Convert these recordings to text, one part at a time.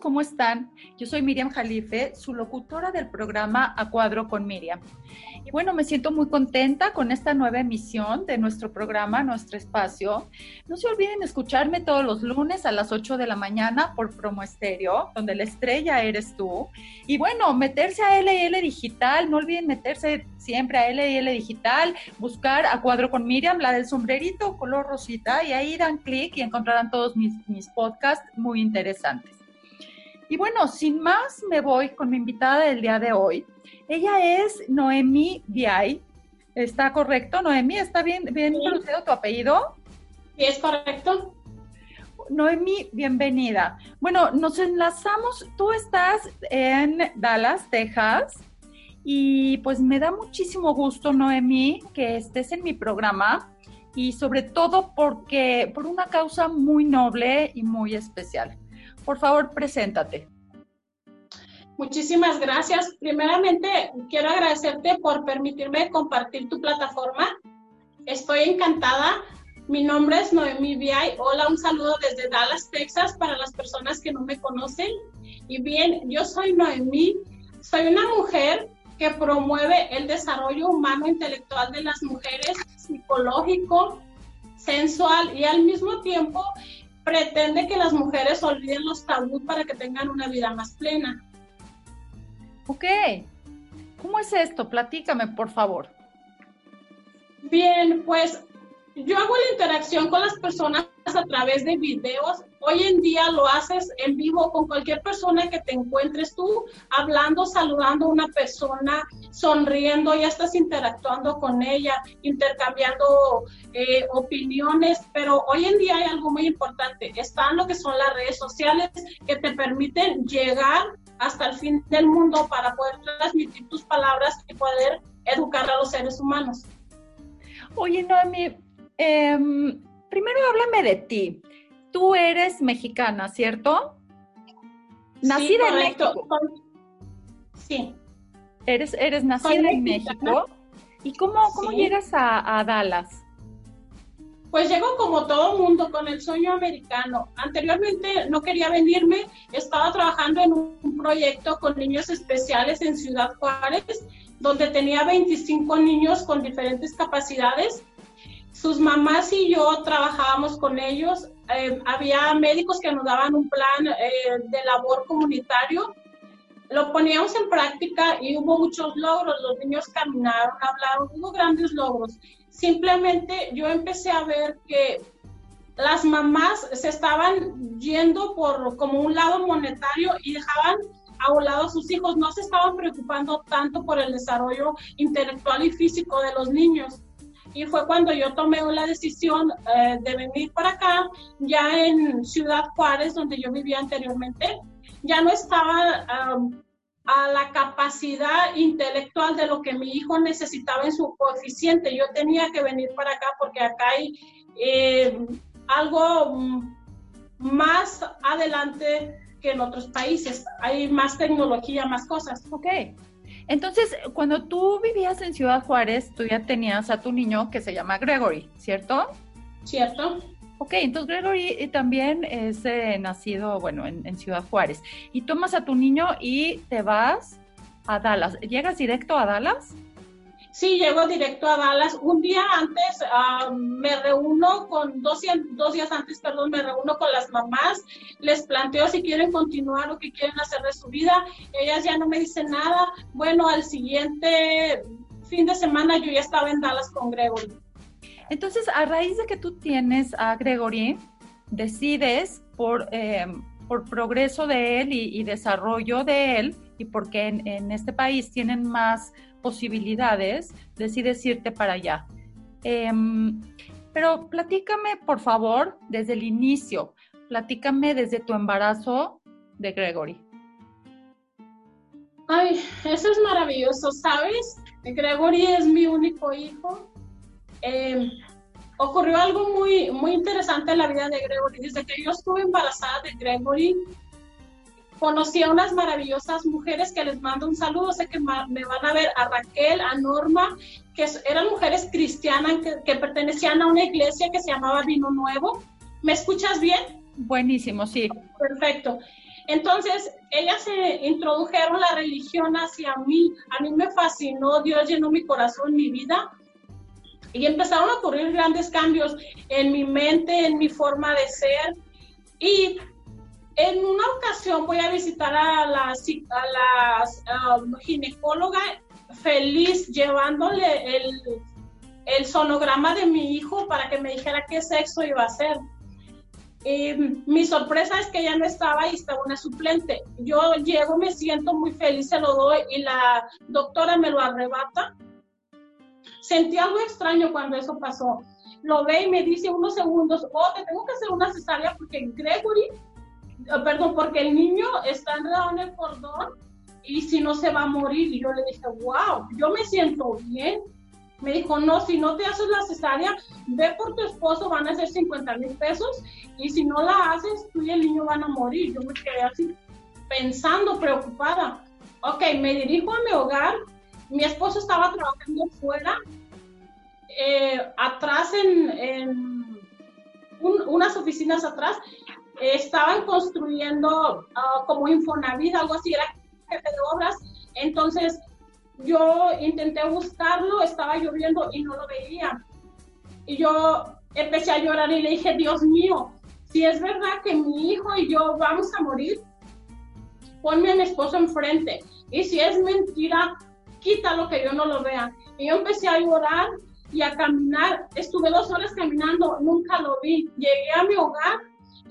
¿cómo están? Yo soy Miriam Jalife, su locutora del programa A Cuadro con Miriam. Y bueno, me siento muy contenta con esta nueva emisión de nuestro programa, nuestro espacio. No se olviden escucharme todos los lunes a las 8 de la mañana por Promo Estéreo, donde la estrella eres tú. Y bueno, meterse a LL Digital, no olviden meterse siempre a LL Digital, buscar A Cuadro con Miriam, la del sombrerito color rosita, y ahí dan clic y encontrarán todos mis, mis podcasts muy interesantes. Y bueno, sin más, me voy con mi invitada del día de hoy. Ella es Noemi Viay. ¿Está correcto, Noemi? ¿Está bien, bien pronunciado tu apellido? Sí, es correcto. Noemi, bienvenida. Bueno, nos enlazamos. Tú estás en Dallas, Texas. Y pues me da muchísimo gusto, Noemi, que estés en mi programa y sobre todo porque por una causa muy noble y muy especial. Por favor, preséntate. Muchísimas gracias. Primeramente, quiero agradecerte por permitirme compartir tu plataforma. Estoy encantada. Mi nombre es Noemi Viay. Hola, un saludo desde Dallas, Texas, para las personas que no me conocen. Y bien, yo soy Noemi. Soy una mujer que promueve el desarrollo humano intelectual de las mujeres, psicológico, sensual y al mismo tiempo pretende que las mujeres olviden los tabús para que tengan una vida más plena. Ok. ¿Cómo es esto? Platícame, por favor. Bien, pues yo hago la interacción con las personas a través de videos. Hoy en día lo haces en vivo con cualquier persona que te encuentres tú, hablando, saludando a una persona, sonriendo, ya estás interactuando con ella, intercambiando eh, opiniones, pero hoy en día hay algo muy importante. Están lo que son las redes sociales que te permiten llegar hasta el fin del mundo para poder transmitir tus palabras y poder educar a los seres humanos. Oye, Noemi, eh, primero háblame de ti. Tú eres mexicana, ¿cierto? Nacida en México. Sí. Eres, eres nacida en México. ¿Y cómo, cómo llegas a, a Dallas? Pues llego como todo mundo con el sueño americano. Anteriormente no quería venirme, estaba trabajando en un proyecto con niños especiales en Ciudad Juárez, donde tenía 25 niños con diferentes capacidades. Sus mamás y yo trabajábamos con ellos. Eh, había médicos que nos daban un plan eh, de labor comunitario. Lo poníamos en práctica y hubo muchos logros. Los niños caminaron, hablaron, hubo grandes logros simplemente yo empecé a ver que las mamás se estaban yendo por como un lado monetario y dejaban a un lado a sus hijos, no se estaban preocupando tanto por el desarrollo intelectual y físico de los niños. Y fue cuando yo tomé la decisión eh, de venir para acá, ya en Ciudad Juárez, donde yo vivía anteriormente. Ya no estaba a la capacidad intelectual de lo que mi hijo necesitaba en su coeficiente. Yo tenía que venir para acá porque acá hay eh, algo más adelante que en otros países. Hay más tecnología, más cosas. Ok. Entonces, cuando tú vivías en Ciudad Juárez, tú ya tenías a tu niño que se llama Gregory, ¿cierto? Cierto. Ok, entonces Gregory eh, también es eh, nacido, bueno, en, Ciudad Juárez. Y tomas a tu niño y te vas a Dallas. ¿Llegas directo a Dallas? Sí, llego directo a Dallas. Un día antes ah, me reúno con, dos, días antes, perdón, me reúno con las mamás, les planteo si quieren continuar o qué quieren hacer de su vida. Ellas ya no me dicen nada. Bueno, al siguiente fin de semana yo ya estaba en Dallas con Gregory. Entonces, a raíz de que tú tienes a Gregory, decides por, eh, por progreso de él y, desarrollo de él, y porque en, este país tienen más posibilidades, decides irte para allá. Em, pero platícame, por favor, desde el inicio, platícame desde tu embarazo de Gregory. Ay, eso es maravilloso, ¿sabes? Gregory es mi único hijo eh, ocurrió algo muy, muy interesante en la vida de Gregory. Desde que yo estuve embarazada de Gregory, conocí a unas maravillosas mujeres que les mando un saludo. Sé que me van a ver a Raquel, a Norma, que eran mujeres cristianas que, que pertenecían a una iglesia que se llamaba Vino Nuevo. ¿Me escuchas bien? Buenísimo, sí. Perfecto. Entonces, ellas se introdujeron la religión hacia mí. A mí me fascinó, Dios llenó mi corazón, mi vida. Y empezaron a ocurrir grandes cambios en mi mente, en mi forma de ser. Y en una ocasión voy a visitar a la, a la um, ginecóloga feliz llevándole el, el sonograma de mi hijo para que me dijera qué sexo iba a ser. Y mi sorpresa es que ya no estaba y estaba una suplente. Yo llego, me siento muy feliz, se lo doy y la doctora me lo arrebata. Sentí algo extraño cuando eso pasó. Lo ve y me dice unos segundos, oh, te tengo que hacer una cesárea porque Gregory, perdón, porque el niño está enredado en el cordón y si no se va a morir. Y yo le dije, wow, yo me siento bien me dijo, no, si no te haces la cesárea, ve por tu esposo, van a ser 50 mil pesos, y si no la haces, tú y el niño van a morir. Yo me quedé así pensando, preocupada. Ok, me dirijo a mi hogar, mi esposo estaba trabajando fuera, eh, atrás en, unas oficinas atrás, estaban construyendo uh, como Infonavit, algo así, era jefe de obras, entonces yo intenté buscarlo, estaba lloviendo y no lo veía. Y yo empecé a llorar y le dije, Dios mío, si es verdad que mi hijo y yo vamos a morir, ponme a mi esposo enfrente. Y si es mentira, quítalo que yo no lo vea. Y yo empecé a llorar y a caminar. Estuve dos horas caminando, nunca lo vi. Llegué a mi hogar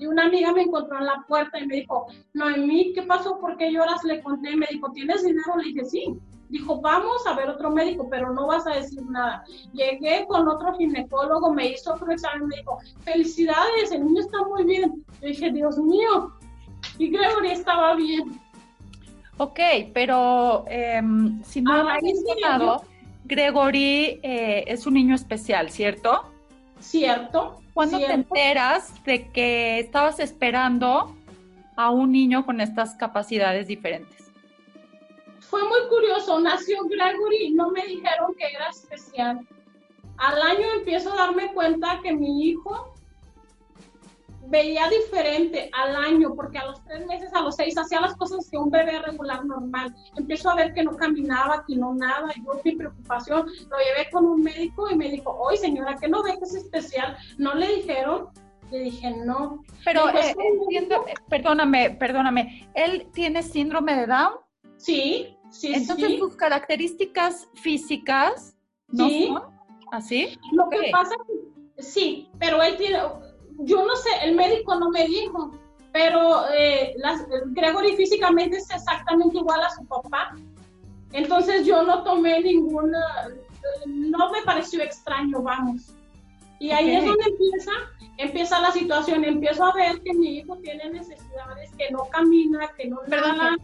y una amiga me encontró en la puerta y me dijo, Noemí, ¿qué pasó? ¿Por qué lloras? Le conté, me dijo, ¿tienes dinero? Le dije, sí. Dijo, vamos a ver otro médico, pero no vas a decir nada. Llegué con otro ginecólogo, me hizo otro examen, me dijo, felicidades, el niño está muy bien. Yo dije, Dios mío, y Gregory estaba bien. Ok, pero em, si no lo mencionado, Gregory eh, es un niño especial, ¿cierto? Cierto. ¿Cuándo te enteras de que estabas esperando a un niño con estas capacidades diferentes? fue muy curioso, nació Gregory, no me dijeron que era especial. Al año empiezo a darme cuenta que mi hijo veía diferente al año, porque a los tres meses, a los seis, hacía las cosas que un bebé regular normal. Empiezo a ver que no caminaba, que no nada. Yo, mi preocupación, lo llevé con un médico y me dijo, oye señora, ¿qué no ve que es especial? ¿No le dijeron? Le dije, no. Pero, eh, perdóname, perdóname, ¿él tiene síndrome de Down? Sí. Entonces, sus características físicas no son así. Lo que pasa, sí, pero él tiene, yo no sé, el médico no me dijo, pero eh, Gregory físicamente es exactamente igual a su papá. Entonces yo no tomé ninguna, no me pareció extraño, vamos. Y ahí es donde empieza, empieza la situación, empiezo a ver que mi hijo tiene necesidades, que no camina, que no nada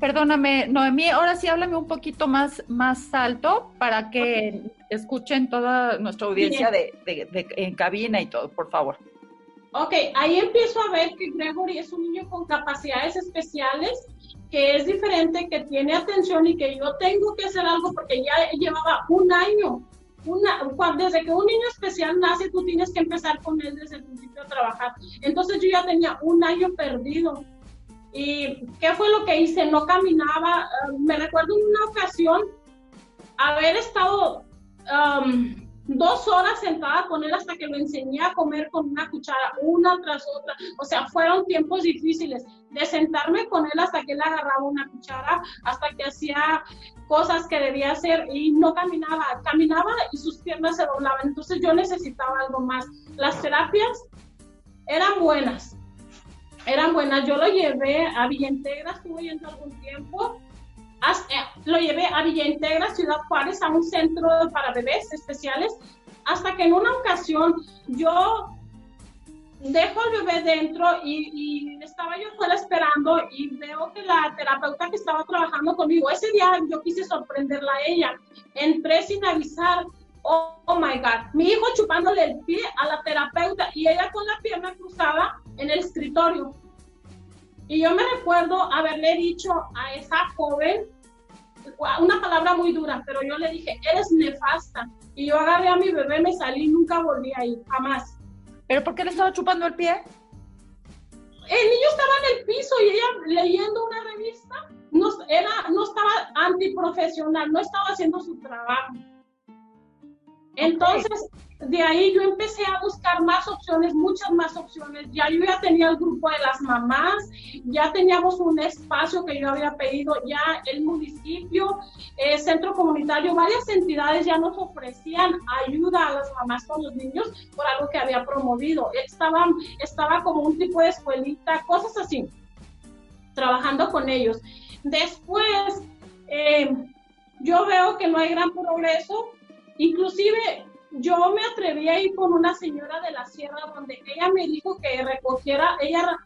Perdóname, Noemí, ahora sí háblame un poquito más, más alto para que escuchen toda nuestra audiencia de, en cabina y todo, por favor. Ok, ahí empiezo a ver que Gregory es un niño con capacidades especiales, que es diferente, que tiene atención y que yo tengo que hacer algo porque ya llevaba un año. Una, desde que un niño especial nace, tú tienes que empezar con él desde el principio a trabajar. Entonces yo ya tenía un año perdido ¿Y qué fue lo que hice? No caminaba. Eh, me recuerdo en una ocasión haber estado um, dos horas sentada con él hasta que lo enseñé a comer con una cuchara, una tras otra. O sea, fueron tiempos difíciles de sentarme con él hasta que él agarraba una cuchara, hasta que hacía cosas que debía hacer y no caminaba. Caminaba y sus piernas se doblaban. Entonces yo necesitaba algo más. Las terapias eran buenas, eran buenas. Yo lo llevé a Villa Integra, estuve yendo algún tiempo. Eh, lo llevé a Villa Integra, Ciudad Juárez, a un centro para bebés especiales, hasta que en una ocasión yo dejo al bebé dentro y, estaba yo fuera esperando y veo que la terapeuta que estaba trabajando conmigo, ese día yo quise sorprenderla a ella. Entré sin avisar. Oh, oh my God, mi hijo chupándole el pie a la terapeuta y ella con la pierna cruzada en el escritorio. Y yo me recuerdo haberle dicho a esa joven una palabra muy dura, pero yo le dije, eres nefasta. Y yo agarré a mi bebé, me salí, nunca volví a ir, jamás. ¿Pero por qué le estaba chupando el pie? el niño estaba en el piso y ella leyendo una revista, no, era, no estaba antiprofesional, no estaba haciendo su trabajo. Entonces, de ahí yo empecé a buscar más opciones, muchas más opciones. Ya yo ya tenía el grupo de las mamás, ya teníamos un espacio que yo había pedido, ya el municipio, el centro comunitario, varias entidades ya nos ofrecían ayuda a las mamás con los niños por algo que había promovido. Estaba, estaba como un tipo de escuelita, cosas así, trabajando con ellos. Después, eh, yo veo que no hay gran progreso, inclusive yo me atreví a ir con una señora de la sierra donde ella me dijo que recogiera, ella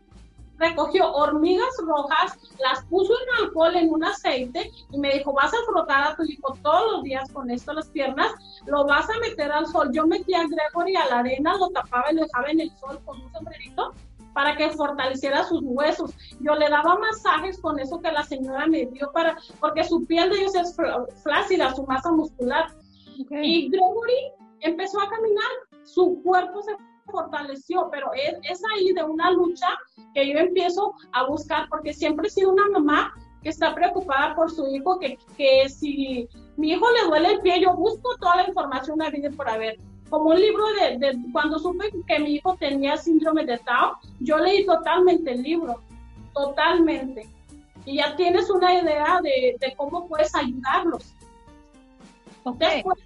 recogió hormigas rojas, las puso en alcohol en un aceite y me dijo, vas a frotar a tu hijo todos los días con esto las piernas, lo vas a meter al sol. Yo metía a Gregory a la arena, lo tapaba y lo dejaba en el sol con un sombrerito para que fortaleciera sus huesos. Yo le daba masajes con eso que la señora me dio para, porque su piel de ellos es flácida, su masa muscular. Y Gregory empezó a caminar, su cuerpo se fortaleció, pero es, es, ahí de una lucha que yo empiezo a buscar, porque siempre he sido una mamá que está preocupada por su hijo, que, que si mi hijo le duele el pie, yo busco toda la información a vida por haber. Como un libro de, de, cuando supe que mi hijo tenía síndrome de Down, yo leí totalmente el libro, totalmente. Y ya tienes una idea de, de cómo puedes ayudarlos. Okay. Después,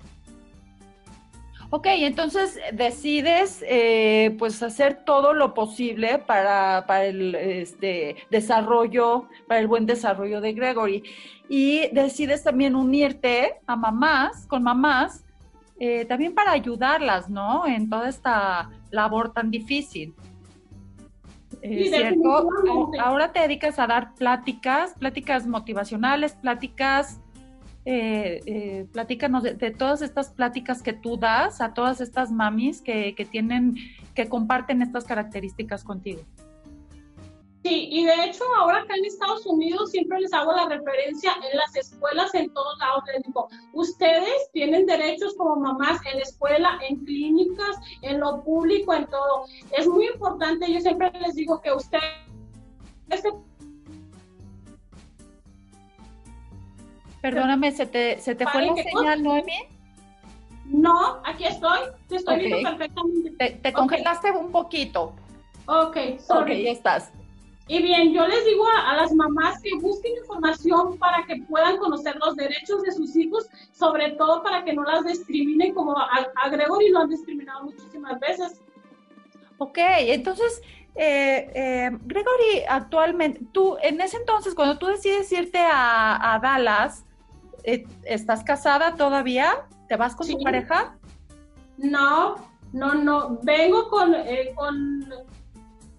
Ok, entonces decides eh, pues hacer todo lo posible para, para el este, desarrollo, para el buen desarrollo de Gregory. Y decides también unirte a mamás, con mamás, eh, también para ayudarlas, ¿no? En toda esta labor tan difícil. Eh, ¿Cierto? Ahora te dedicas a dar pláticas, pláticas motivacionales, pláticas eh, eh, platícanos de, todas estas pláticas que tú das a todas estas mamis que, que, tienen, que comparten estas características contigo. Sí, y de hecho ahora acá en Estados Unidos siempre les hago la referencia en las escuelas, en todos lados, les digo, ustedes tienen derechos como mamás en la escuela, en clínicas, en lo público, en todo. Es muy importante, yo siempre les digo que ustedes Perdóname, ¿se te, se te fue la señal, Noemi? No, aquí estoy. Te estoy viendo perfectamente. Te, congelaste un poquito. Ok, sorry. Ok, ya estás. Y bien, yo les digo a, las mamás que busquen información para que puedan conocer los derechos de sus hijos, sobre todo para que no las discriminen como a, a Gregory lo han discriminado muchísimas veces. Ok, entonces, eh, eh, Gregory, actualmente, tú, en ese entonces, cuando tú decides irte a, a Dallas, ¿Estás casada todavía? ¿Te vas con tu pareja? No, no, no. Vengo con, eh, con,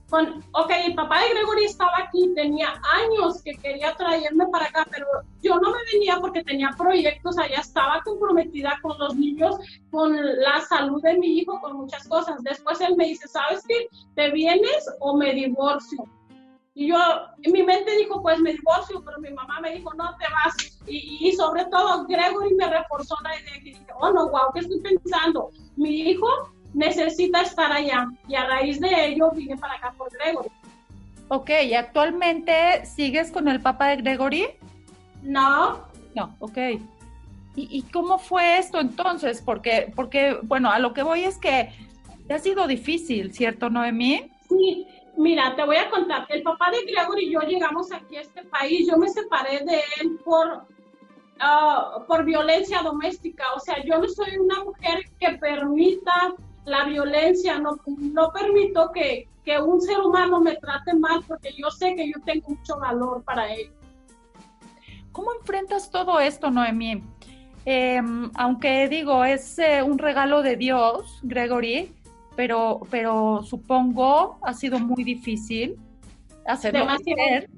con, ok, el papá de Gregory estaba aquí, tenía años que quería traerme para acá, pero yo no me venía porque tenía proyectos allá, estaba comprometida con los niños, con la salud de mi hijo, con muchas cosas. Después él me dice, ¿sabes qué? ¿Te vienes o me divorcio? Y yo, en mi mente dijo, pues me divorcio, pero mi mamá me dijo, no te vas. Y, sobre todo, Gregory me reforzó la idea que dije, oh no, wow, ¿qué estoy pensando? Mi hijo necesita estar allá. Y a raíz de ello vine para acá por Gregory. Ok, ¿y actualmente sigues con el papá de Gregory? No. No, ok. ¿Y, ¿Y, cómo fue esto entonces? Porque, porque, bueno, a lo que voy es que ha sido difícil, ¿cierto, Noemí? Sí, Mira, te voy a contar. El papá de Gregory y yo llegamos aquí a este país. Yo me separé de él por, uh, por violencia doméstica. O sea, yo no soy una mujer que permita la violencia. No, no permito que, que un ser humano me trate mal porque yo sé que yo tengo mucho valor para él. ¿Cómo enfrentas todo esto, Noemí? Em, aunque digo, es eh, un regalo de Dios, Gregory, pero, pero supongo ha sido muy difícil hacerlo mujer,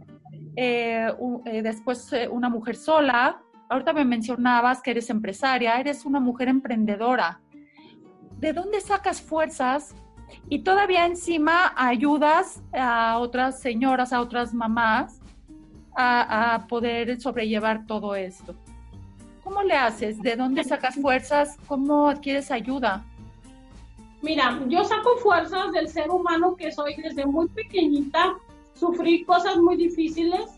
eh, eh, después eh, una mujer sola. Ahorita me mencionabas que eres empresaria, eres una mujer emprendedora. ¿De dónde sacas fuerzas? Y todavía encima ayudas a otras señoras, a otras mamás a, a poder sobrellevar todo esto. ¿Cómo le haces? ¿De dónde sacas fuerzas? ¿Cómo adquieres ayuda? Mira, yo saco fuerzas del ser humano que soy desde muy pequeñita. sufrí cosas muy difíciles.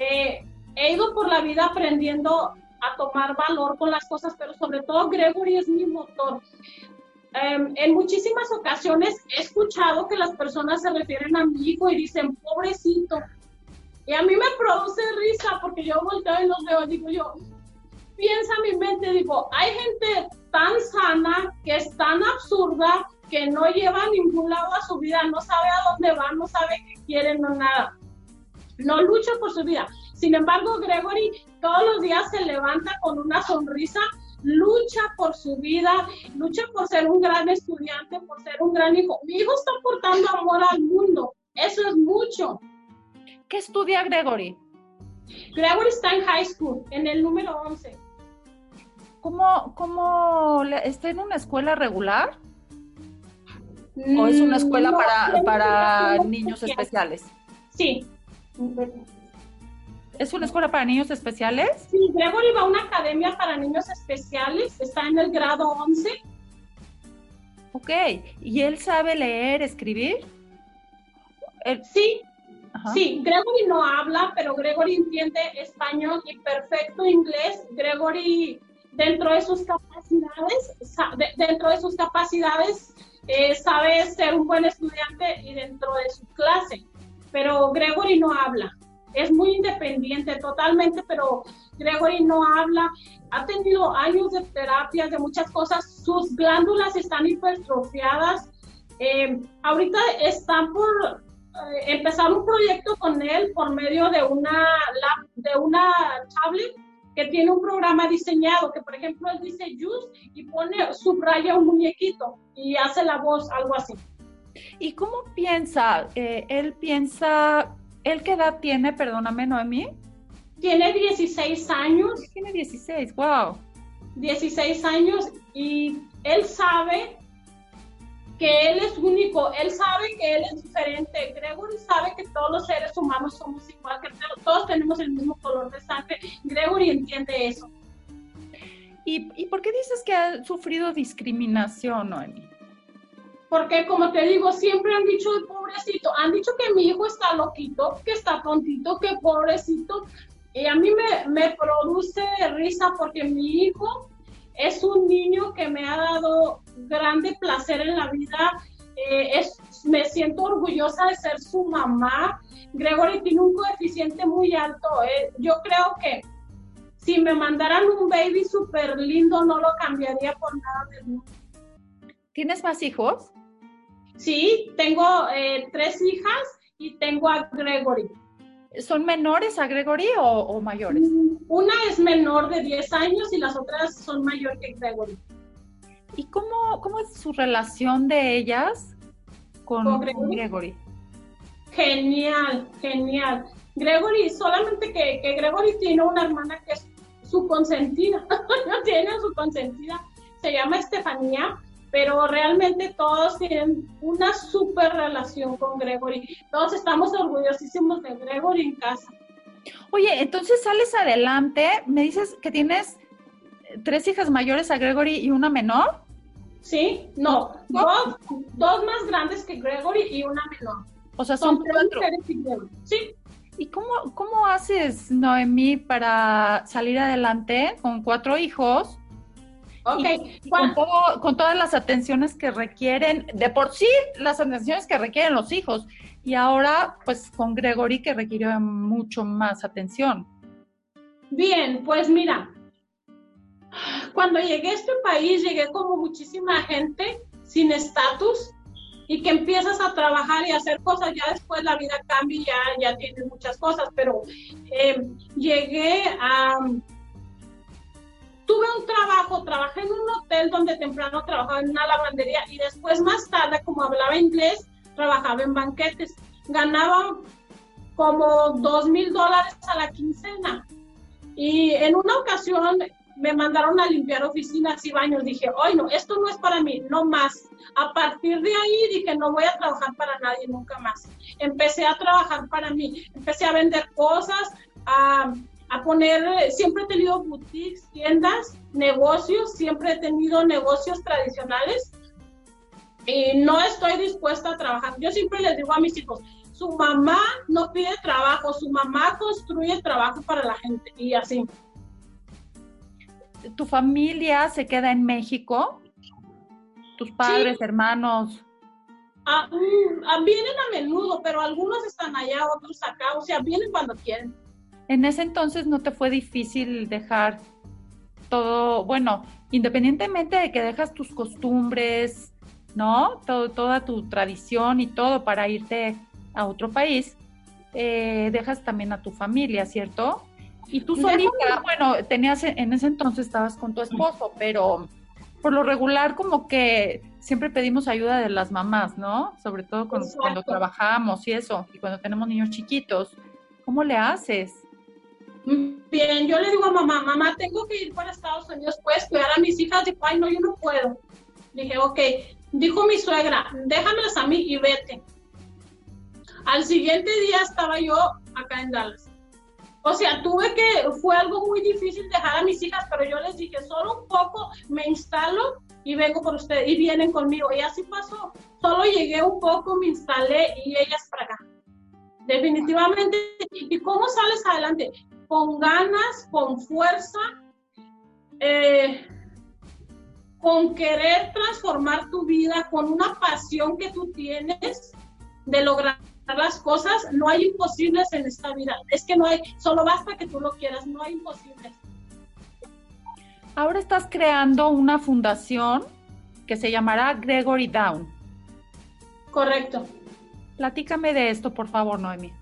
Eh, he ido por la vida aprendiendo a tomar valor con las cosas, pero sobre todo Gregory es mi motor. Em, en muchísimas ocasiones he escuchado que las personas se refieren a mi hijo y dicen, pobrecito. Y a mí me produce risa porque yo volteo y los veo, digo yo, piensa mi mente, digo, hay gente tan sana que es tan absurda que no lleva a ningún lado a su vida, no sabe a dónde va, no sabe qué quiere, no nada. No lucha por su vida. Sin embargo, Gregory todos los días se levanta con una sonrisa, lucha por su vida, lucha por ser un gran estudiante, por ser un gran hijo. Mi hijo está aportando amor al mundo. Eso es mucho. ¿Qué estudia Gregory? Gregory está en high school, en el número 11. ¿Cómo, cómo está en una escuela regular? ¿O es una escuela para, para niños especiales? Sí. ¿Es una escuela para niños especiales? Sí, Gregory va a una academia para niños especiales, está en el grado 11. Ok, ¿y él sabe leer, escribir? Sí, sí, Gregory no habla, pero Gregory entiende español y perfecto inglés. Gregory, dentro de sus capacidades, dentro de sus capacidades, eh, sabe ser un buen estudiante y dentro de su clase, pero Gregory no habla. Es muy independiente totalmente, pero Gregory no habla, ha tenido años de terapias, de muchas cosas, sus glándulas están hipertrofiadas. Eh, ahorita están por eh, empezar un proyecto con él por medio de una, de una tablet que tiene un programa diseñado, que por ejemplo él dice use y pone, subraya un muñequito y hace la voz, algo así. ¿Y cómo piensa? Eh, él piensa ¿Él qué edad tiene, perdóname, Noemí? Tiene 16 años. Tiene 16, wow. 16 años y él sabe que él es único, él sabe que él es diferente. Gregory sabe que todos los seres humanos somos igual, que todos tenemos el mismo color de sangre. Gregory entiende eso. ¿Y, ¿Y por qué dices que ha sufrido discriminación, Noemi? Porque como te digo, siempre han dicho, pobrecito, han dicho que mi hijo está loquito, que está tontito, que pobrecito. Y a mí me, me produce risa porque mi hijo es un niño que me ha dado grande placer en la vida. Eh, es, me siento orgullosa de ser su mamá. Gregory tiene un coeficiente muy alto. Eh. Yo creo que si me mandaran un baby súper lindo, no lo cambiaría por nada del mundo. ¿Tienes más hijos? Sí, tengo eh, tres hijas y tengo a Gregory. ¿Son menores a Gregory o, mayores? Mm, una es menor de 10 años y las otras son mayor que Gregory. ¿Y cómo, cómo es su relación de ellas con, Gregory? Genial, genial. Gregory, solamente que, que Gregory tiene una hermana que es su consentida, no tiene su consentida, se llama Estefanía, pero realmente todos tienen una súper relación con Gregory. Todos estamos orgullosísimos de Gregory en casa. Oye, entonces sales adelante, me dices que tienes tres hijas mayores a Gregory y una menor. Sí, no, Dos, dos, más grandes que Gregory y una menor. O sea, son, cuatro. Sí. ¿Y cómo, cómo haces, Noemí, para salir adelante con cuatro hijos? Con, todas las atenciones que requieren, de por sí, las atenciones que requieren los hijos. Y ahora, pues con Gregory que requiere mucho más atención. Bien, pues mira, cuando llegué a este país, llegué como muchísima gente sin estatus y que empiezas a trabajar y a hacer cosas, ya después la vida cambia y ya, ya tienes muchas cosas, pero eh, llegué a tuve un trabajo, trabajé en un hotel donde temprano trabajaba en una lavandería y después más tarde, como hablaba inglés, trabajaba en banquetes. Ganaba como dos mil dólares a la quincena. Y en una ocasión me mandaron a limpiar oficinas y baños. Dije, hoy no, esto no es para mí, no más. A partir de ahí dije, no voy a trabajar para nadie nunca más. Empecé a trabajar para mí, empecé a vender cosas, a a poner, siempre he tenido boutiques, tiendas, negocios, siempre he tenido negocios tradicionales y no estoy dispuesta a trabajar. Yo siempre les digo a mis hijos, su mamá no pide trabajo, su mamá construye trabajo para la gente y así. ¿Tu familia se queda en México? ¿Tus padres, hermanos? Ah, mm, ah, vienen a menudo, pero algunos están allá, otros acá, o sea, vienen cuando quieren. En ese entonces no te fue difícil dejar todo, bueno, independientemente de que dejas tus costumbres, ¿no? Todo, toda tu tradición y todo para irte a otro país, eh, dejas también a tu familia, ¿cierto? Y tú solita, bueno, tenías, en ese entonces estabas con tu esposo, pero por lo regular como que siempre pedimos ayuda de las mamás, ¿no? Sobre todo cuando, trabajamos y eso, y cuando tenemos niños chiquitos. ¿Cómo le haces? Bien, yo le digo a mamá, mamá, tengo que ir para Estados Unidos, ¿puedes cuidar a mis hijas? Dijo, ay, no, yo no puedo. Dije, ok. Dijo mi suegra, déjamelas a mí y vete. Al siguiente día estaba yo acá en Dallas. O sea, tuve que, fue algo muy difícil dejar a mis hijas, pero yo les dije, solo un poco me instalo y vengo por ustedes y vienen conmigo. Y así pasó. Solo llegué un poco, me instalé y ellas para acá. Definitivamente. ¿Y cómo sales adelante? Con ganas, con fuerza, eh, con querer transformar tu vida, con una pasión que tú tienes de lograr las cosas, no hay imposibles en esta vida. Es que no hay, solo basta que tú lo quieras, no hay imposibles. Ahora estás creando una fundación que se llamará Gregory Down. Correcto. Platícame de esto, por favor, Noemi.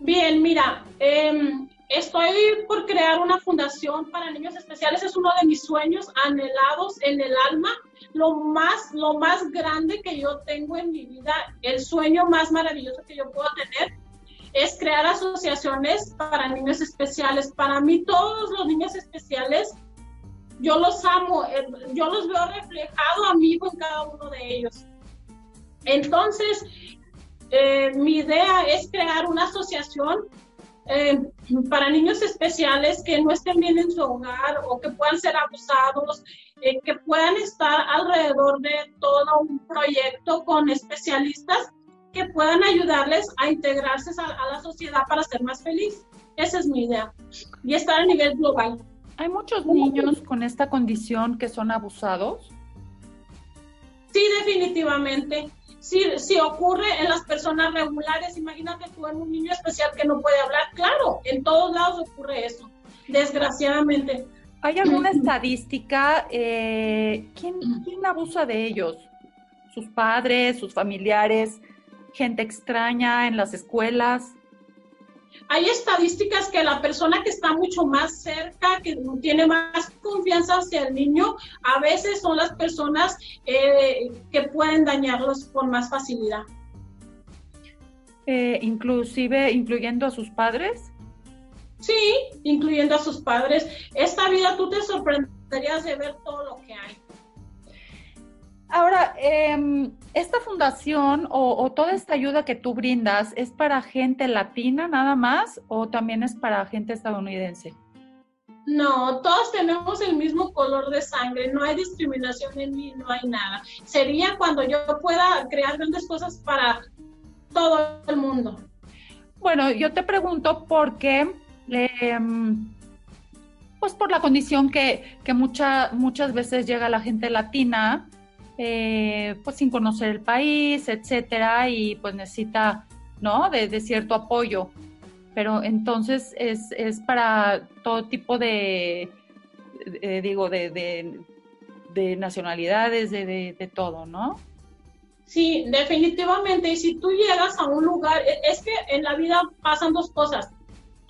Bien, mira, em, estoy por crear una fundación para niños especiales. Es uno de mis sueños anhelados en el alma lo más, lo más grande que yo tengo en mi vida, el sueño más maravilloso que yo puedo tener, es crear asociaciones para niños especiales. Para mí todos los niños especiales, yo los amo, eh, yo los veo reflejado a mí en cada uno de ellos. Entonces, eh, mi idea es crear una asociación eh, para niños especiales que no estén bien en su hogar o que puedan ser abusados, eh, que puedan estar alrededor de todo un proyecto con especialistas que puedan ayudarles a integrarse a, la sociedad para ser más feliz. Esa es mi idea. Y estar a nivel global. ¿Hay muchos niños con esta condición que son abusados? Sí, definitivamente si, ocurre en las personas regulares, imagínate tú en un niño especial que no puede hablar, claro, en todos lados ocurre eso, desgraciadamente. ¿Hay alguna estadística? Eh, ¿quién, ¿Quién abusa de ellos? ¿Sus padres, sus familiares, gente extraña en las escuelas? Hay estadísticas que la persona que está mucho más cerca, que tiene más confianza hacia el niño, a veces son las personas eh, que pueden dañarlos con más facilidad. Eh, inclusive, incluyendo a sus padres. Sí, incluyendo a sus padres. Esta vida tú te sorprenderías de ver todo lo que hay. Ahora, em, esta fundación o, toda esta ayuda que tú brindas, ¿es para gente latina nada más o también es para gente estadounidense? No, todos tenemos el mismo color de sangre, no hay discriminación en mí, no hay nada. Sería cuando yo pueda crear grandes cosas para todo el mundo. Bueno, yo te pregunto porque, em, pues por la condición que, que muchas veces llega la gente latina, eh, pues sin conocer el país, etcétera, y pues necesita, ¿no? De, cierto apoyo. Pero entonces es, para todo tipo de, digo, de, de, nacionalidades, de, de, todo, ¿no? Sí, definitivamente. Y si tú llegas a un lugar, e, es que en la vida pasan dos cosas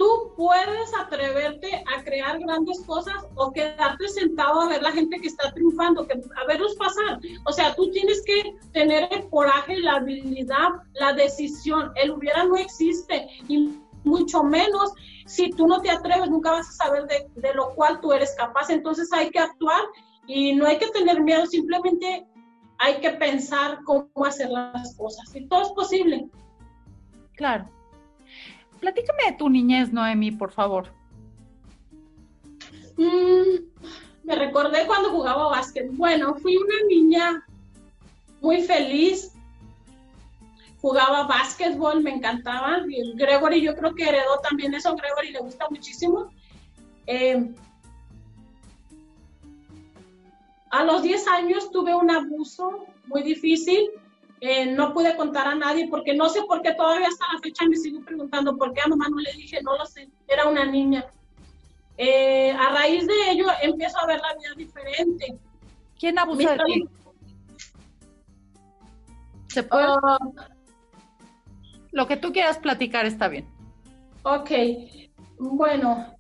tú puedes atreverte a crear grandes cosas o quedarte sentado a ver la gente que está triunfando, que, a verlos pasar. O sea, tú tienes que tener el coraje, la habilidad, la decisión. El hubiera no existe y mucho menos si tú no te atreves, nunca vas a saber de, de lo cual tú eres capaz. Entonces hay que actuar y no hay que tener miedo, simplemente hay que pensar cómo hacer las cosas. Y todo es posible. Claro. Platícame de tu niñez, Noemi, por favor. Mm, me recordé cuando jugaba básquet. Bueno, fui una niña muy feliz. jugaba básquetbol, me encantaba. Gregory, yo creo que heredó también eso, Gregory le gusta muchísimo. Eh, a los 10 años tuve un abuso muy difícil. Eh, no pude contar a nadie porque no sé por qué todavía hasta la fecha me sigo preguntando por qué a mamá no le dije, no lo sé, era una niña. Eh, a raíz de ello empiezo a ver la vida diferente. ¿Quién abusó de ti? ¿Se puede? Ah, lo que tú quieras platicar está bien. Ok, bueno.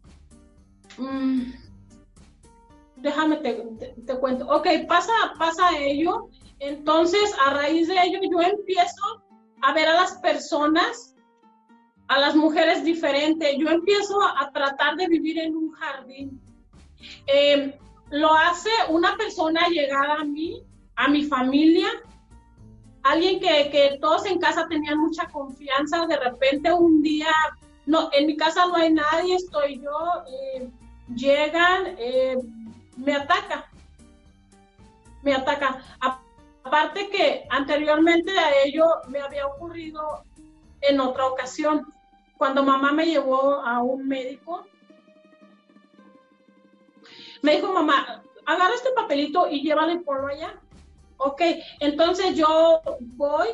Mm, déjame te, te, cuento. Ok, pasa, pasa ello. Entonces, a raíz de ello, yo empiezo a ver a las personas, a las mujeres diferentes. Yo empiezo a, tratar de vivir en un jardín. Em, lo hace una persona llegada a mí, a mi familia, alguien que, que, todos en casa tenían mucha confianza, de repente un día, no, en mi casa no hay nadie, estoy yo, eh, llegan, eh, me ataca, me ataca. Aparte que anteriormente a ello me había ocurrido en otra ocasión, cuando mamá me llevó a un médico, me dijo mamá, agarra este papelito y llévale por allá. Ok, entonces yo voy,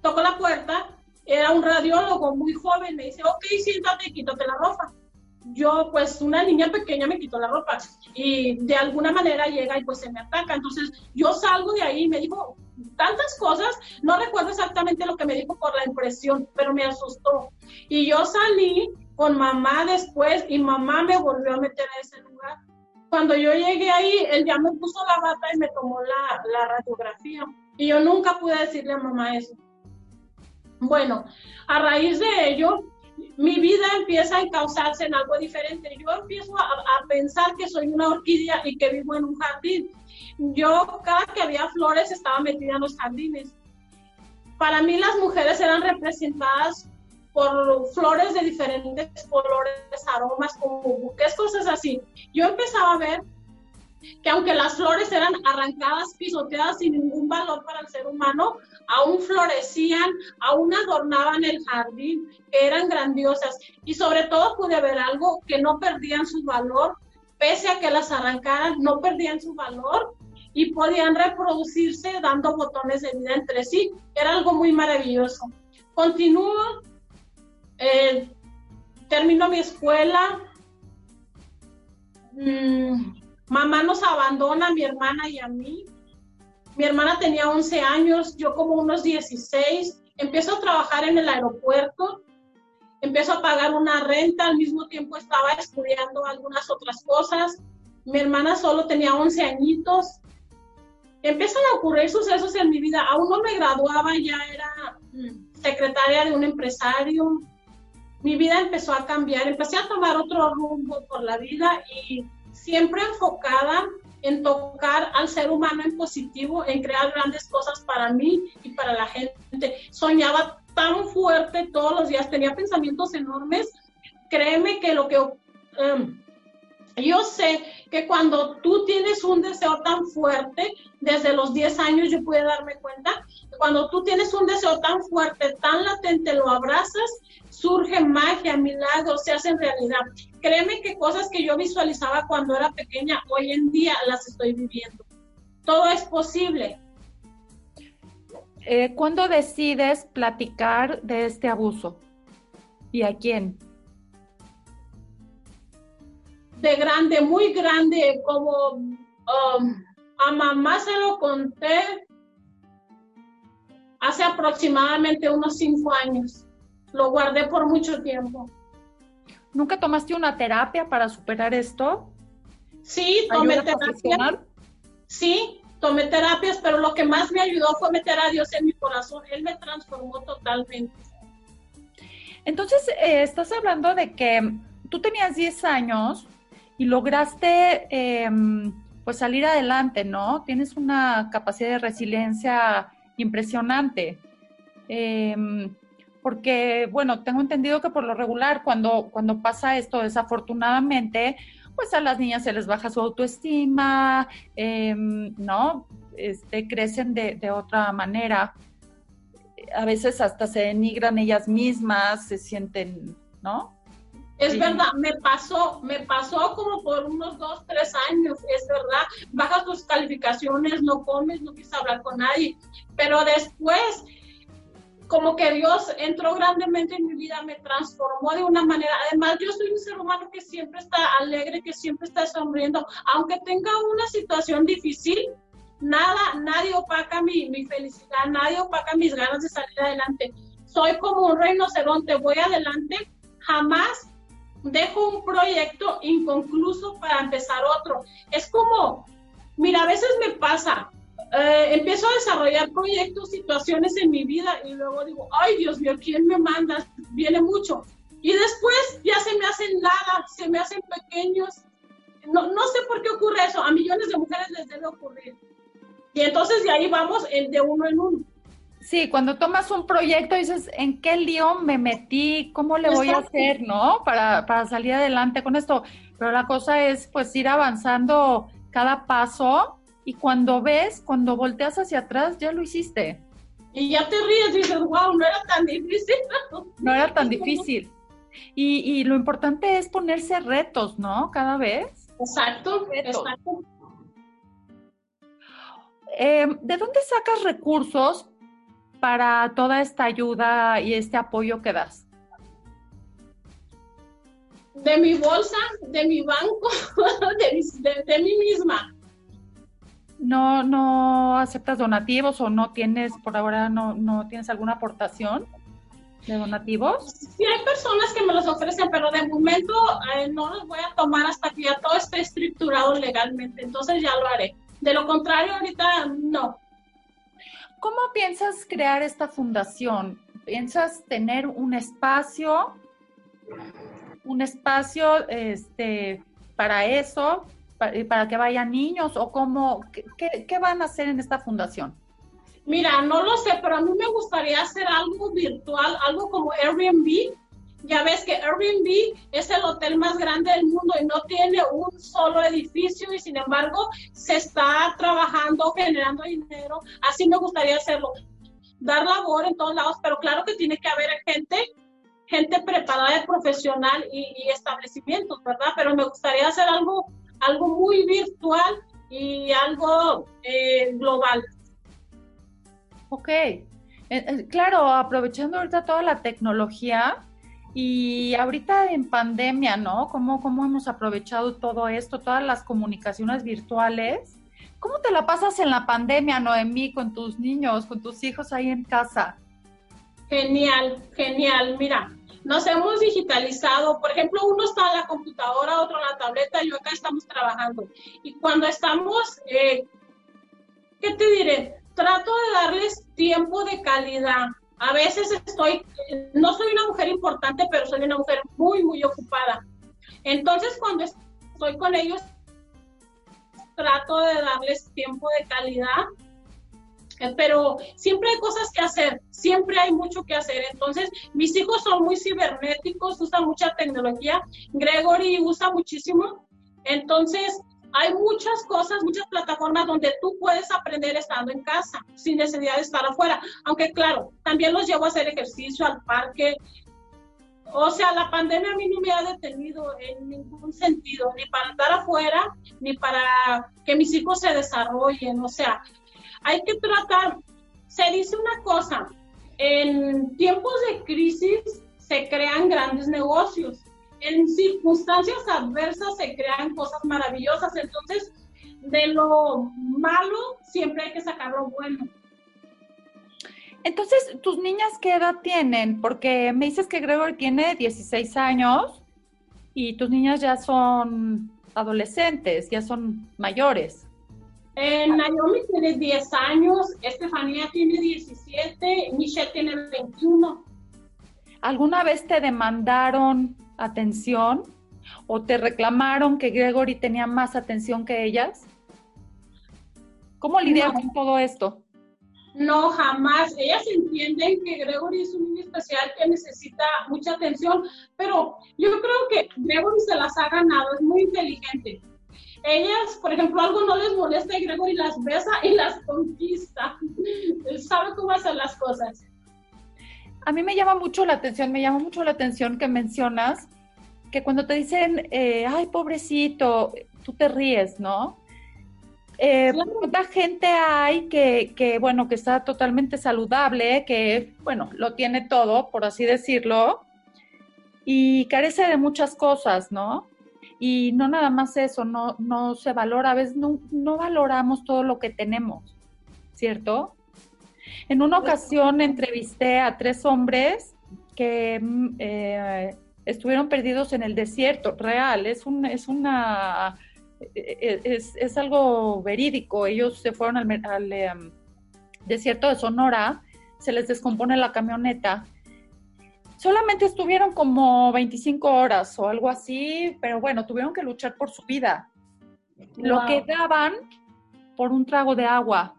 toco la puerta, era un radiólogo muy joven, me dice, ok, siéntate, quítate la ropa. Yo, pues, una niña pequeña me quito la ropa y de alguna manera llega y pues se me ataca. Entonces yo salgo de ahí y me dijo tantas cosas, no recuerdo exactamente lo que me dijo por la impresión, pero me asustó. Y yo salí con mamá después y mamá me volvió a meter a ese lugar cuando yo llegué ahí, él ya me puso la bata y me tomó la, la radiografía. Y yo nunca pude decirle a mamá eso. Bueno, a raíz de ello, mi vida empieza a encauzarse en algo diferente. Yo empiezo a, a, pensar que soy una orquídea y que vivo en un jardín. Yo cada que había flores estaba metida en los jardines. Para mí las mujeres eran representadas por flores de diferentes colores, aromas, como buques, cosas así. Yo empezaba a ver que aunque las flores eran arrancadas, pisoteadas sin ningún valor para el ser humano, aún florecían, aún adornaban el jardín, eran grandiosas. Y sobre todo pude ver algo que no perdían su valor, pese a que las arrancaran, no perdían su valor y podían reproducirse dando botones de vida entre sí. Era algo muy maravilloso. Continúo eh, termino mi escuela, mm, mamá nos abandona, mi hermana y a mí. Mi hermana tenía 11 años, yo como unos 16. Empiezo a trabajar en el aeropuerto, empiezo a pagar una renta, al mismo tiempo estaba estudiando algunas otras cosas. Mi hermana solo tenía 11 añitos. Empiezan a ocurrir sucesos en mi vida. Aún no me graduaba, ya era mm, secretaria de un empresario mi vida empezó a cambiar, empecé a tomar otro rumbo por la vida y siempre enfocada en tocar al ser humano en positivo, en crear grandes cosas para mí y para la gente. Soñaba tan fuerte todos los días, tenía pensamientos enormes. Créeme que lo que um, yo sé que cuando tú tienes un deseo tan fuerte, desde los 10 años yo pude darme cuenta, cuando tú tienes un deseo tan fuerte, tan latente, lo abrazas, surge magia, milagros, se hacen realidad. Créeme que cosas que yo visualizaba cuando era pequeña, hoy en día las estoy viviendo. Todo es posible. Eh, ¿Cuándo decides platicar de este abuso? ¿Y a quién? De grande, muy grande, como um, a mamá se lo conté hace aproximadamente unos cinco años. Lo guardé por mucho tiempo. ¿Nunca tomaste una terapia para superar esto? Sí, tomé terapia. Sí, tomé terapias, pero lo que más me ayudó fue meter a Dios en mi corazón. Él me transformó totalmente. Entonces, eh, estás hablando de que tú tenías 10 años y lograste em, pues salir adelante, ¿no? Tienes una capacidad de resiliencia impresionante. Em, porque, bueno, tengo entendido que por lo regular, cuando, cuando pasa esto, desafortunadamente, pues a las niñas se les baja su autoestima, em, ¿no? Este, crecen de, de, otra manera. a veces hasta se denigran ellas mismas, se sienten, ¿no? Es verdad, me pasó, me pasó como por unos dos, tres años, es verdad, bajas tus calificaciones, no comes, no quieres hablar con nadie, pero después como que Dios entró grandemente en mi vida, me transformó de una manera. Además, yo soy un ser humano que siempre está alegre, que siempre está sonriendo, aunque tenga una situación difícil, nada, nadie opaca mi, mi felicidad, nadie opaca mis ganas de salir adelante. Soy como un rinoceronte, voy adelante, jamás dejo un proyecto inconcluso para empezar otro. Es como, mira, a veces me pasa, eh, empiezo a desarrollar proyectos, situaciones en mi vida y luego digo, ay Dios mío, ¿quién me manda? Viene mucho. Y después ya se me hacen nada, se me hacen pequeños. No, no sé por qué ocurre eso, a millones de mujeres les debe ocurrir. Y entonces de ahí vamos el de uno en uno. Sí, cuando tomas un proyecto dices, ¿en qué lío me metí? ¿Cómo le voy a hacer, no? Para, para salir adelante con esto. Pero la cosa es, pues, ir avanzando cada paso y cuando ves, cuando volteas hacia atrás, ya lo hiciste. Y ya te ríes y dices, wow, no era tan difícil. No era tan difícil. Y, y lo importante es ponerse retos, ¿no? Cada vez. Exacto, exacto. Eh, ¿De dónde sacas recursos para toda esta ayuda y este apoyo que das? De mi bolsa, de mi banco, de, mí misma. ¿No, ¿No aceptas donativos o no tienes, por ahora, no, no tienes alguna aportación de donativos? Sí, hay personas que me los ofrecen, pero de momento eh, no los voy a tomar hasta que ya todo esté estructurado legalmente, entonces ya lo haré. De lo contrario, ahorita no. ¿Cómo piensas crear esta fundación? ¿Piensas tener un espacio, un espacio este, para eso, para, que vayan niños o cómo, qué, qué van a hacer en esta fundación? Mira, no lo sé, pero a mí me gustaría hacer algo virtual, algo como Airbnb, ya ves que Airbnb es el hotel más grande del mundo y no tiene un solo edificio y sin embargo se está trabajando, generando dinero. Así me gustaría hacerlo. Dar labor en todos lados, pero claro que tiene que haber gente, gente preparada profesional y, establecimientos, ¿verdad? Pero me gustaría hacer algo, algo muy virtual y algo eh, global. Ok. Eh, eh, claro, aprovechando ahorita toda la tecnología, y ahorita en pandemia, ¿no? ¿Cómo, ¿Cómo hemos aprovechado todo esto, todas las comunicaciones virtuales? ¿Cómo te la pasas en la pandemia, Noemí, con tus niños, con tus hijos ahí en casa? Genial, genial. Mira, nos hemos digitalizado. Por ejemplo, uno está en la computadora, otro en la tableta, y yo acá estamos trabajando. Y cuando estamos, eh, ¿qué te diré? Trato de darles tiempo de calidad a veces estoy, no soy una mujer importante, pero soy una mujer muy, muy ocupada. Entonces, cuando estoy con ellos, trato de darles tiempo de calidad, eh, pero siempre hay cosas que hacer, siempre hay mucho que hacer. Entonces, mis hijos son muy cibernéticos, usan mucha tecnología. Gregory usa muchísimo. Entonces, hay muchas cosas, muchas plataformas donde tú puedes aprender estando en casa, sin necesidad de estar afuera. Aunque claro, también los llevo a hacer ejercicio al parque. O sea, la pandemia a mí no me ha detenido en ningún sentido, ni para estar afuera, ni para que mis hijos se desarrollen. O sea, hay que tratar, se dice una cosa, en tiempos de crisis se crean grandes negocios en circunstancias adversas se crean cosas maravillosas. Entonces, de lo malo siempre hay que sacar lo bueno. Entonces, ¿tus niñas qué edad tienen? Porque me dices que Gregory tiene 16 años y tus niñas ya son adolescentes, ya son mayores. Eh, Naomi tiene 10 años, Estefanía tiene 17, Michelle tiene 21. ¿Alguna vez te demandaron atención o te reclamaron que Gregory tenía más atención que ellas? ¿Cómo lidiar con todo esto? No, jamás. Ellas entienden que Gregory es un niño especial que necesita mucha atención, pero yo creo que Gregory se las ha ganado, es muy inteligente. Ellas, por ejemplo, algo no les molesta y Gregory las besa y las conquista. Él sabe cómo hacer las cosas. A mí me llama mucho la atención, me llama mucho la atención que mencionas que cuando te dicen, eh, ay, pobrecito, tú te ríes, ¿no? Eh, ¿Cuánta gente hay que, que, bueno, que está totalmente saludable, que, bueno, lo tiene todo, por así decirlo, y carece de muchas cosas, ¿no? Y no nada más eso, no, no se valora, a veces no, no valoramos todo lo que tenemos, ¿cierto? En una ocasión entrevisté a tres hombres que mm, eh, estuvieron perdidos en el desierto, real, es, un, es una... E, e, es, algo verídico. Ellos se fueron al, em, desierto de Sonora, se les descompone la camioneta. Solamente estuvieron como 25 horas o algo así, pero bueno, tuvieron que luchar por su vida. Lo que daban por un trago de agua,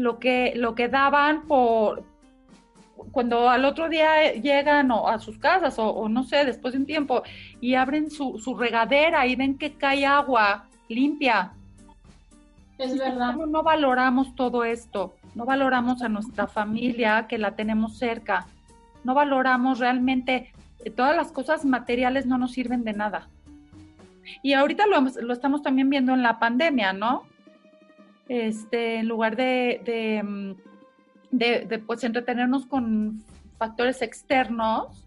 lo que, lo que daban por, cuando al otro día llegan a sus casas o, no sé, después de un tiempo y abren su, regadera y ven que cae agua limpia. Es verdad. No, valoramos todo esto, no valoramos a nuestra familia que la tenemos cerca, no valoramos realmente, eh, todas las cosas materiales no nos sirven de nada. Y ahorita lo, lo estamos también viendo en la pandemia, ¿no? Este, en lugar de mm, de, pues entretenernos con factores externos,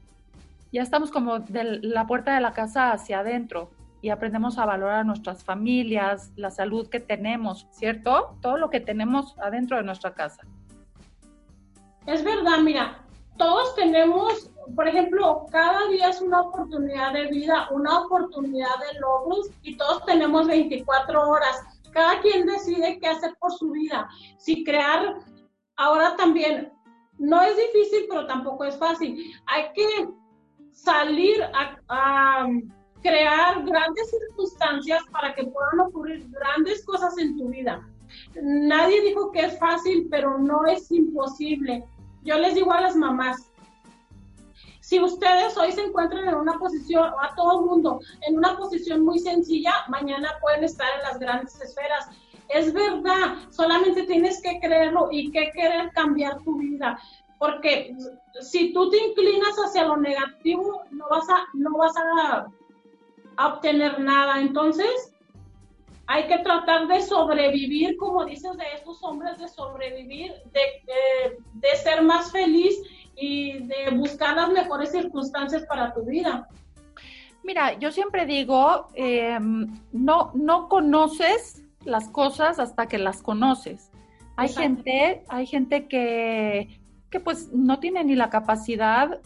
ya estamos como de la puerta de la casa hacia adentro y aprendemos a valorar nuestras familias, la salud que tenemos, ¿cierto? Todo lo que tenemos adentro de nuestra casa. Es verdad, mira, todos tenemos, por ejemplo, cada día es una oportunidad de vida, una oportunidad de logros y todos tenemos 24 horas. Cada quien decide qué hacer por su vida, si crear ahora también no es difícil, pero tampoco es fácil. Hay que salir a, crear grandes circunstancias para que puedan ocurrir grandes cosas en tu vida. Nadie dijo que es fácil, pero no es imposible. Yo les digo a las mamás, si ustedes hoy se encuentran en una posición, a todo el mundo, en una posición muy sencilla, mañana pueden estar en las grandes esferas es verdad, solamente tienes que creerlo y que querer cambiar tu vida. Porque si tú te inclinas hacia lo negativo, no vas a, no vas a, obtener nada. Entonces, hay que tratar de sobrevivir, como dices de estos hombres, de sobrevivir, de, de, ser más feliz y de buscar las mejores circunstancias para tu vida. Mira, yo siempre digo, em, no, no conoces las cosas hasta que las conoces. Hay gente, hay gente que, que pues no tiene ni la capacidad,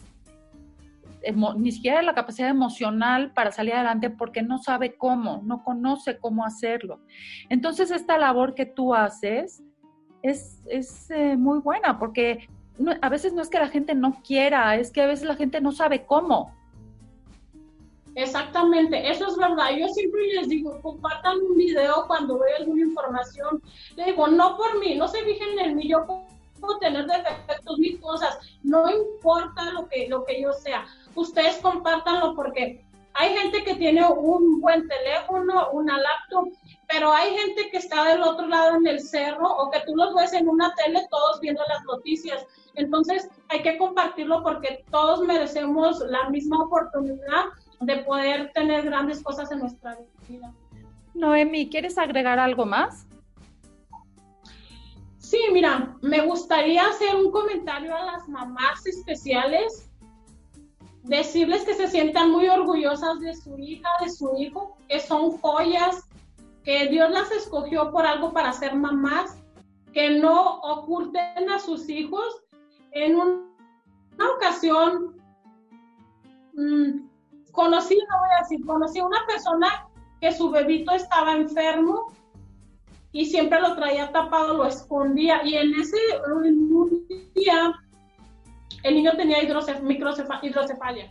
ni siquiera la capacidad emocional para salir adelante porque no sabe cómo, no conoce cómo hacerlo. Entonces esta labor que tú haces es, es eh, muy buena porque a veces no es que la gente no quiera, es que a veces la gente no sabe cómo. Exactamente, eso es verdad. Yo siempre les digo, compartan un video cuando vean alguna información. Le digo, no por mí, no se fijen en mí, yo puedo tener defectos, mil cosas, no importa lo que, lo que yo sea. Ustedes compártanlo porque hay gente que tiene un buen teléfono, una laptop, pero hay gente que está del otro lado en el cerro o que tú los ves en una tele todos viendo las noticias. Entonces hay que compartirlo porque todos merecemos la misma oportunidad de poder tener grandes cosas en nuestra vida. Noemi, ¿quieres agregar algo más? Sí, mira, me gustaría hacer un comentario a las mamás especiales, decirles que se sientan muy orgullosas de su hija, de su hijo, que son joyas, que Dios las escogió por algo para ser mamás, que no oculten a sus hijos. En una ocasión, mmm, conocí, no voy a decir, conocí a una persona que su bebito estaba enfermo y siempre lo traía tapado, lo escondía y en ese un día el niño tenía hidrocefalia.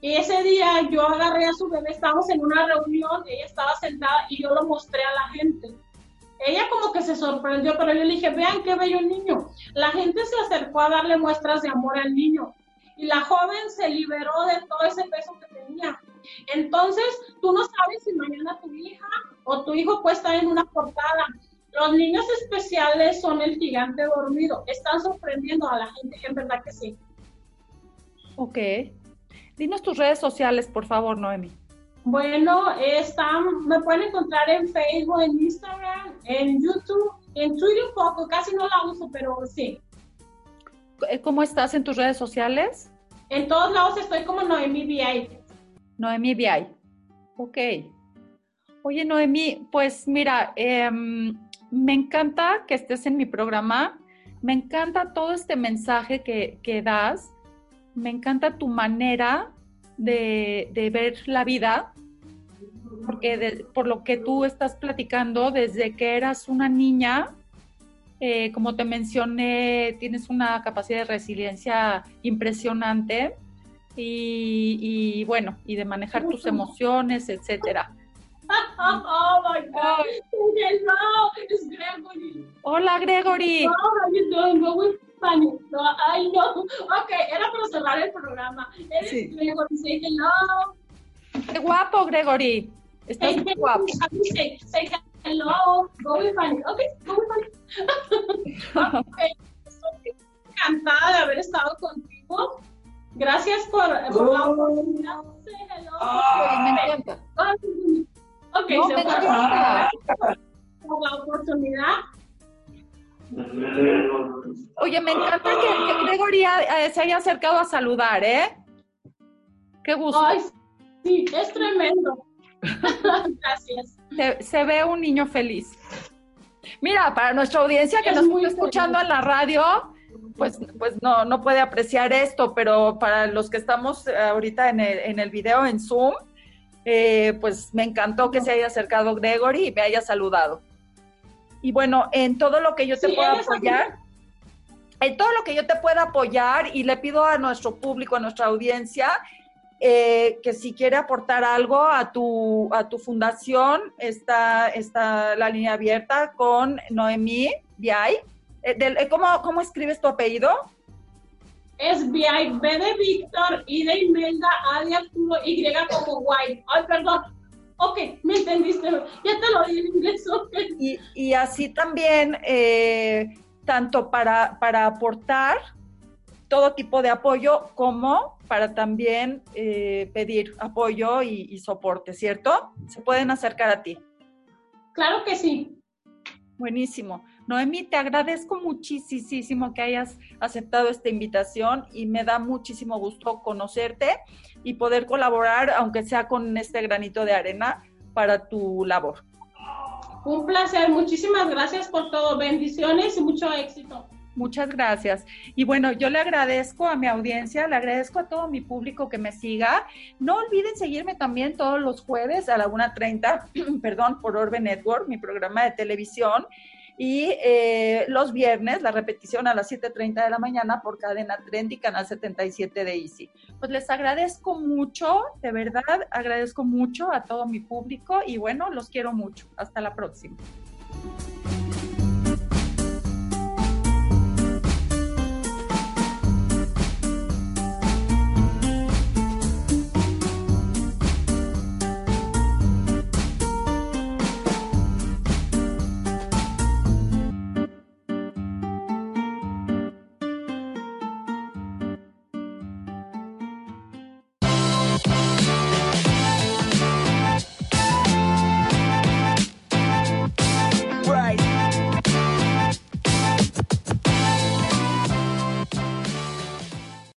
Ese día yo agarré a su bebé, estábamos en una reunión, ella estaba sentada y yo lo mostré a la gente. Ella como que se sorprendió, pero yo le dije, vean qué bello niño. La gente se acercó a darle muestras de amor al niño y la joven se liberó de todo ese peso que tenía. Entonces, tú no sabes si mañana tu hija o tu hijo puede estar en una portada. Los niños especiales son el gigante dormido. Están sorprendiendo a la gente, en verdad que sí. Ok. Dinos tus redes sociales, por favor, Noemi. Bueno, están, me pueden encontrar en Facebook, en Instagram, en YouTube, en Twitter un poco, casi no la uso, pero sí. Eh, ¿Cómo estás en tus redes sociales? En todos lados estoy como Noemi VI. Noemi VI. Ok. Oye, Noemi, pues mira, em, me encanta que estés en mi programa. Me encanta todo este mensaje que, que das. Me encanta tu manera de, de ver la vida, porque por lo que tú estás platicando, desde que eras una niña, eh, como te mencioné, tienes una capacidad de resiliencia impresionante y, bueno, y de manejar tus emociones, etcétera. Oh my God. Hello, it's Gregory. Hola, Gregory. How are you doing? Spanish. No, I know. Ok, era para cerrar el programa. Eres sí. Gregory. Say hello. Qué guapo, Gregory. Estás muy guapo. Say, say hello. Go with Spanish. Ok, go with Spanish. okay. Estoy encantada de haber estado contigo. Gracias por, por la oportunidad. Say hello. Oh, me encanta. Ok, no, se fue por la oportunidad. Oye, me encanta que, que Gregory se haya acercado a saludar, ¿eh? Qué gusto. Ay, sí, es tremendo. Gracias. Se, se, ve un niño feliz. Mira, para nuestra audiencia que es nos está escuchando en la radio, pues, pues no, no puede apreciar esto, pero para los que estamos ahorita en el, en el video en Zoom, eh, pues me encantó que se haya acercado Gregory y me haya saludado. Y bueno, en todo lo que yo te pueda apoyar, en todo lo que yo te pueda apoyar y le pido a nuestro público, a nuestra audiencia, eh, que si quiere aportar algo a tu, a tu fundación, está, está la línea abierta con Noemí Viay. Eh, ¿cómo, ¿Cómo escribes tu apellido? Es B de Víctor, I de Imelda, A de Arturo, Y como White. Ay, perdón. Ok, me entendiste. Ya te lo di en inglés. Y, y, así también, eh, tanto para, para aportar todo tipo de apoyo como para también eh, pedir apoyo y, y soporte, ¿cierto? Se pueden acercar a ti. Claro que sí. Buenísimo. Noemi, te agradezco muchísimo que hayas aceptado esta invitación y me da muchísimo gusto conocerte y poder colaborar, aunque sea con este granito de arena, para tu labor. Un placer, muchísimas gracias por todo, bendiciones y mucho éxito. Muchas gracias. Y bueno, yo le agradezco a mi audiencia, le agradezco a todo mi público que me siga. No olviden seguirme también todos los jueves a la 1.30, perdón, por Orbe Network, mi programa de televisión y eh, los viernes la repetición a las 7.30 de la mañana por cadena Trend y canal 77 de Easy. Pues les agradezco mucho, de verdad, agradezco mucho a todo mi público y bueno, los quiero mucho. Hasta la próxima.